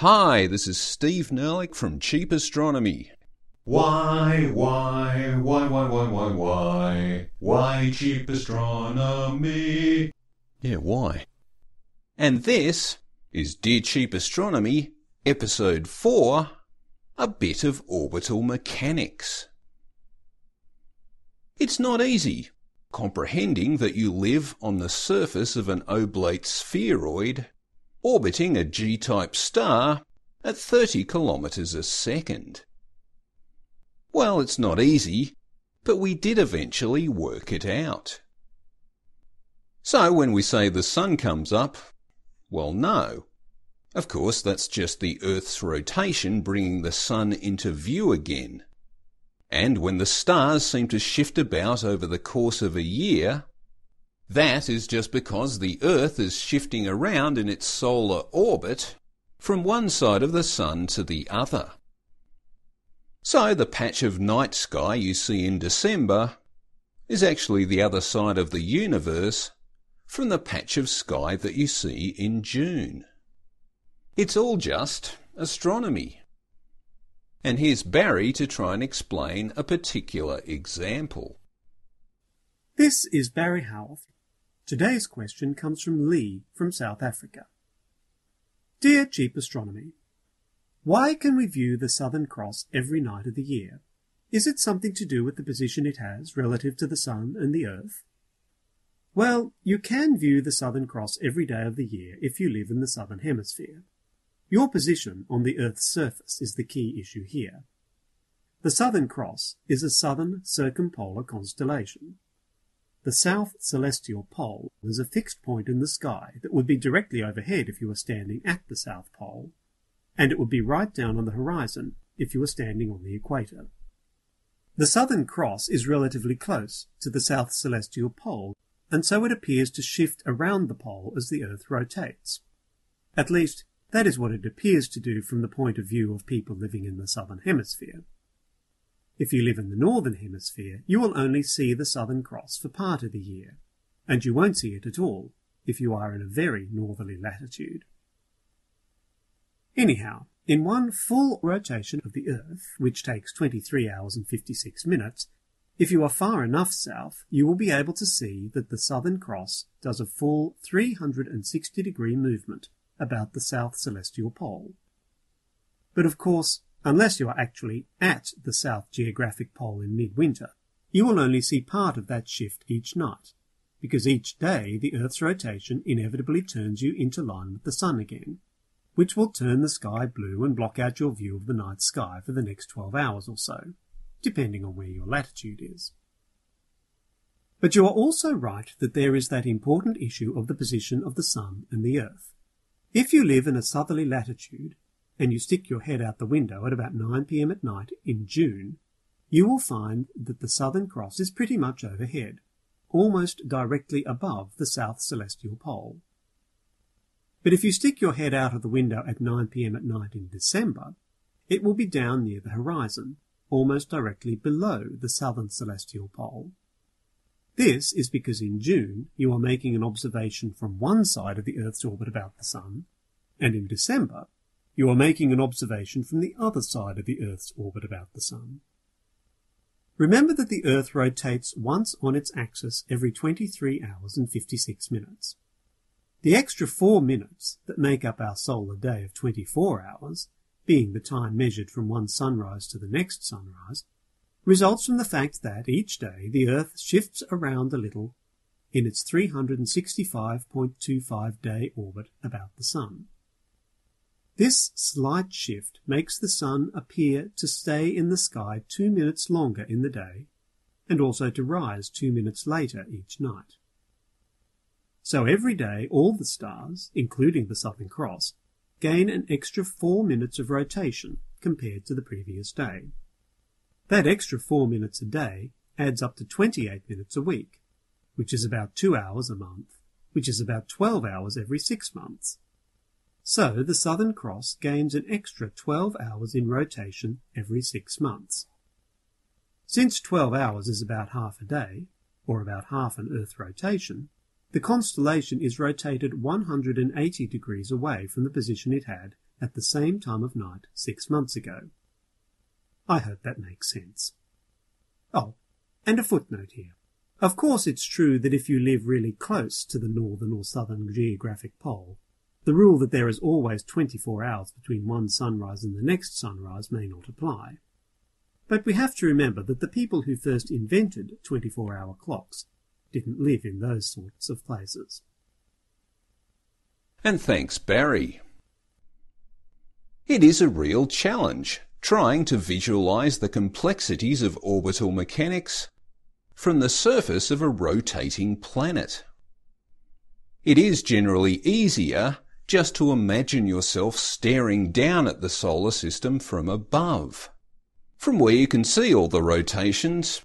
Hi, this is Steve Nerlich from Cheap Astronomy. Why, why, why, why, why, why, why, why cheap astronomy? Yeah, why? And this is Dear Cheap Astronomy, Episode 4 A Bit of Orbital Mechanics. It's not easy comprehending that you live on the surface of an oblate spheroid orbiting a G-type star at 30 kilometres a second. Well, it's not easy, but we did eventually work it out. So when we say the sun comes up, well, no. Of course, that's just the Earth's rotation bringing the sun into view again. And when the stars seem to shift about over the course of a year, that is just because the Earth is shifting around in its solar orbit from one side of the Sun to the other. So the patch of night sky you see in December is actually the other side of the universe from the patch of sky that you see in June. It's all just astronomy. And here's Barry to try and explain a particular example. This is Barry Howarth Today's question comes from Lee from South Africa. Dear Cheap Astronomy, why can we view the Southern Cross every night of the year? Is it something to do with the position it has relative to the Sun and the Earth? Well, you can view the Southern Cross every day of the year if you live in the Southern Hemisphere. Your position on the Earth's surface is the key issue here. The Southern Cross is a southern circumpolar constellation. The south celestial pole is a fixed point in the sky that would be directly overhead if you were standing at the South Pole, and it would be right down on the horizon if you were standing on the equator. The Southern Cross is relatively close to the south celestial pole, and so it appears to shift around the pole as the Earth rotates. At least, that is what it appears to do from the point of view of people living in the Southern Hemisphere. If you live in the Northern Hemisphere, you will only see the Southern Cross for part of the year, and you won't see it at all if you are in a very northerly latitude. Anyhow, in one full rotation of the Earth, which takes 23 hours and 56 minutes, if you are far enough south, you will be able to see that the Southern Cross does a full 360 degree movement about the south celestial pole. But of course, Unless you are actually at the South Geographic Pole in midwinter, you will only see part of that shift each night, because each day the Earth's rotation inevitably turns you into line with the Sun again, which will turn the sky blue and block out your view of the night sky for the next 12 hours or so, depending on where your latitude is. But you are also right that there is that important issue of the position of the Sun and the Earth. If you live in a southerly latitude, and you stick your head out the window at about 9 pm at night in June, you will find that the Southern Cross is pretty much overhead, almost directly above the South Celestial Pole. But if you stick your head out of the window at 9 pm at night in December, it will be down near the horizon, almost directly below the Southern Celestial Pole. This is because in June you are making an observation from one side of the Earth's orbit about the Sun, and in December you are making an observation from the other side of the Earth's orbit about the Sun. Remember that the Earth rotates once on its axis every 23 hours and 56 minutes. The extra four minutes that make up our solar day of 24 hours, being the time measured from one sunrise to the next sunrise, results from the fact that each day the Earth shifts around a little in its 365.25 day orbit about the Sun. This slight shift makes the sun appear to stay in the sky two minutes longer in the day, and also to rise two minutes later each night. So every day all the stars, including the Southern Cross, gain an extra four minutes of rotation compared to the previous day. That extra four minutes a day adds up to 28 minutes a week, which is about two hours a month, which is about 12 hours every six months, so the Southern Cross gains an extra 12 hours in rotation every six months. Since 12 hours is about half a day, or about half an Earth rotation, the constellation is rotated 180 degrees away from the position it had at the same time of night six months ago. I hope that makes sense. Oh, and a footnote here. Of course it's true that if you live really close to the northern or southern geographic pole, the rule that there is always 24 hours between one sunrise and the next sunrise may not apply. But we have to remember that the people who first invented 24 hour clocks didn't live in those sorts of places. And thanks, Barry. It is a real challenge trying to visualize the complexities of orbital mechanics from the surface of a rotating planet. It is generally easier just to imagine yourself staring down at the solar system from above, from where you can see all the rotations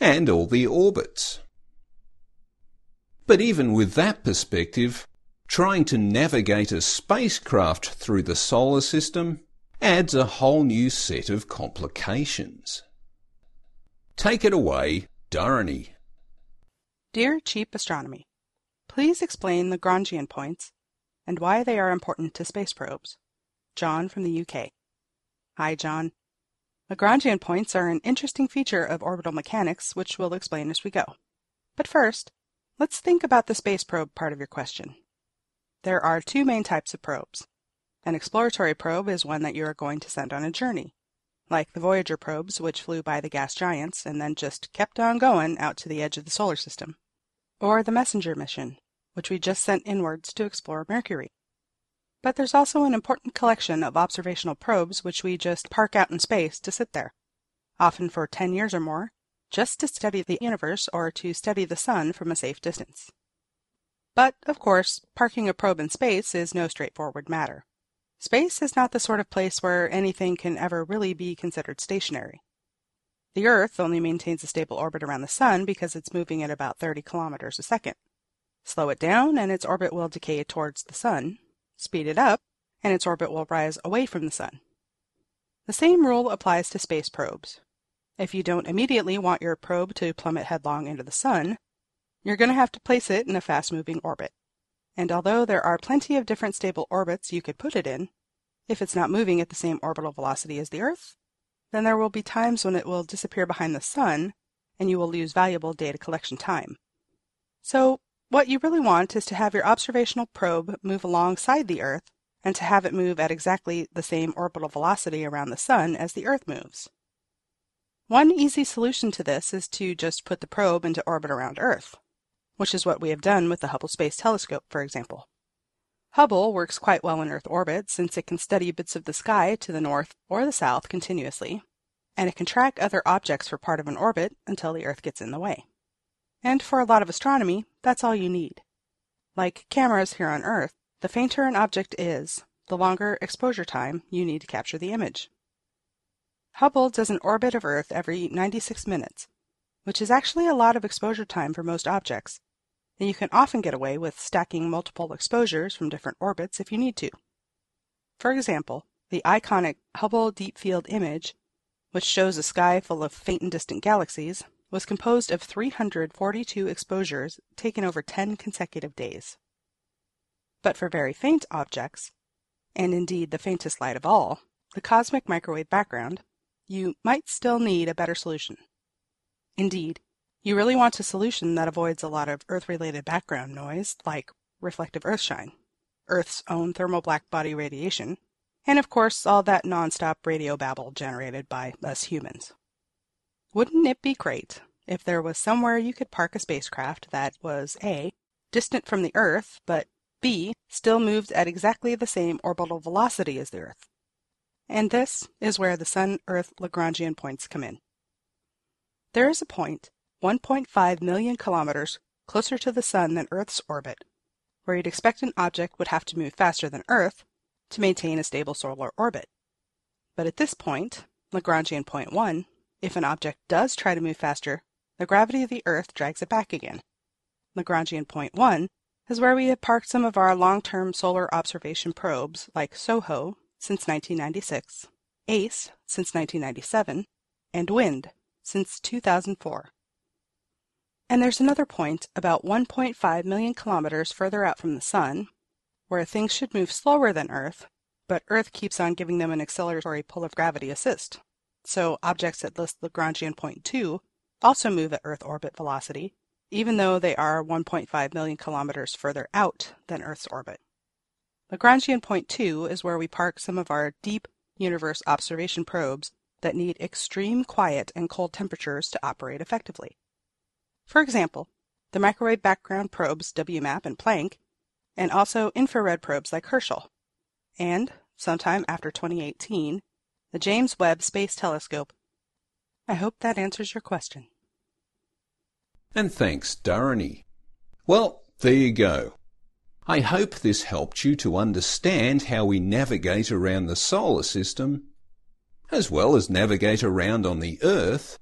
and all the orbits. But even with that perspective, trying to navigate a spacecraft through the solar system adds a whole new set of complications. Take it away, Dharani. Dear Cheap Astronomy, please explain Lagrangian points and why they are important to space probes. John from the UK. Hi, John. Lagrangian points are an interesting feature of orbital mechanics, which we'll explain as we go. But first, let's think about the space probe part of your question. There are two main types of probes. An exploratory probe is one that you are going to send on a journey, like the Voyager probes, which flew by the gas giants and then just kept on going out to the edge of the solar system, or the Messenger mission, which we just sent inwards to explore Mercury. But there's also an important collection of observational probes which we just park out in space to sit there, often for 10 years or more, just to study the universe or to study the sun from a safe distance. But, of course, parking a probe in space is no straightforward matter. Space is not the sort of place where anything can ever really be considered stationary. The Earth only maintains a stable orbit around the Sun because it's moving at about 30 kilometers a second. Slow it down, and its orbit will decay towards the Sun. Speed it up, and its orbit will rise away from the Sun. The same rule applies to space probes. If you don't immediately want your probe to plummet headlong into the Sun, you're going to have to place it in a fast-moving orbit. And although there are plenty of different stable orbits you could put it in, if it's not moving at the same orbital velocity as the Earth, then there will be times when it will disappear behind the Sun, and you will lose valuable data collection time. So what you really want is to have your observational probe move alongside the Earth and to have it move at exactly the same orbital velocity around the Sun as the Earth moves. One easy solution to this is to just put the probe into orbit around Earth, which is what we have done with the Hubble Space Telescope, for example. Hubble works quite well in Earth orbit since it can study bits of the sky to the north or the south continuously, and it can track other objects for part of an orbit until the Earth gets in the way. And for a lot of astronomy, that's all you need. Like cameras here on Earth, the fainter an object is, the longer exposure time you need to capture the image. Hubble does an orbit of Earth every 96 minutes, which is actually a lot of exposure time for most objects, and you can often get away with stacking multiple exposures from different orbits if you need to. For example, the iconic Hubble Deep Field image, which shows a sky full of faint and distant galaxies, was composed of 342 exposures taken over 10 consecutive days. But for very faint objects, and indeed the faintest light of all, the cosmic microwave background, you might still need a better solution. Indeed, you really want a solution that avoids a lot of Earth-related background noise, like reflective Earthshine, Earth's own thermal black body radiation, and of course all that nonstop radio babble generated by us humans. Wouldn't it be great if there was somewhere you could park a spacecraft that was A. distant from the Earth, but B. still moved at exactly the same orbital velocity as the Earth? And this is where the Sun Earth Lagrangian points come in. There is a point 1.5 million kilometers closer to the Sun than Earth's orbit, where you'd expect an object would have to move faster than Earth to maintain a stable solar orbit. But at this point, Lagrangian point 1, if an object does try to move faster, the gravity of the Earth drags it back again. Lagrangian point 1 is where we have parked some of our long-term solar observation probes like SOHO since 1996, ACE since 1997, and WIND since 2004. And there's another point about 1.5 million kilometers further out from the Sun, where things should move slower than Earth, but Earth keeps on giving them an acceleratory pull of gravity assist. So objects at this Lagrangian point 2 also move at Earth orbit velocity, even though they are 1.5 million kilometers further out than Earth's orbit. Lagrangian point 2 is where we park some of our deep universe observation probes that need extreme quiet and cold temperatures to operate effectively. For example, the microwave background probes WMAP and Planck, and also infrared probes like Herschel. And, sometime after 2018, the James Webb Space Telescope. I hope that answers your question. And thanks, Darani. Well, there you go. I hope this helped you to understand how we navigate around the solar system, as well as navigate around on the Earth,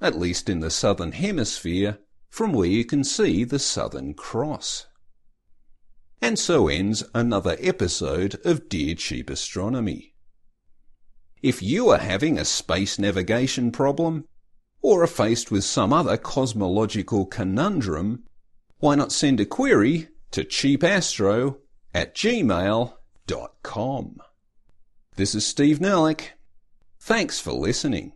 at least in the southern hemisphere, from where you can see the Southern Cross. And so ends another episode of Dear Cheap Astronomy. If you are having a space navigation problem, or are faced with some other cosmological conundrum, why not send a query to cheapastro at gmail.com. This is Steve Nerlich. Thanks for listening.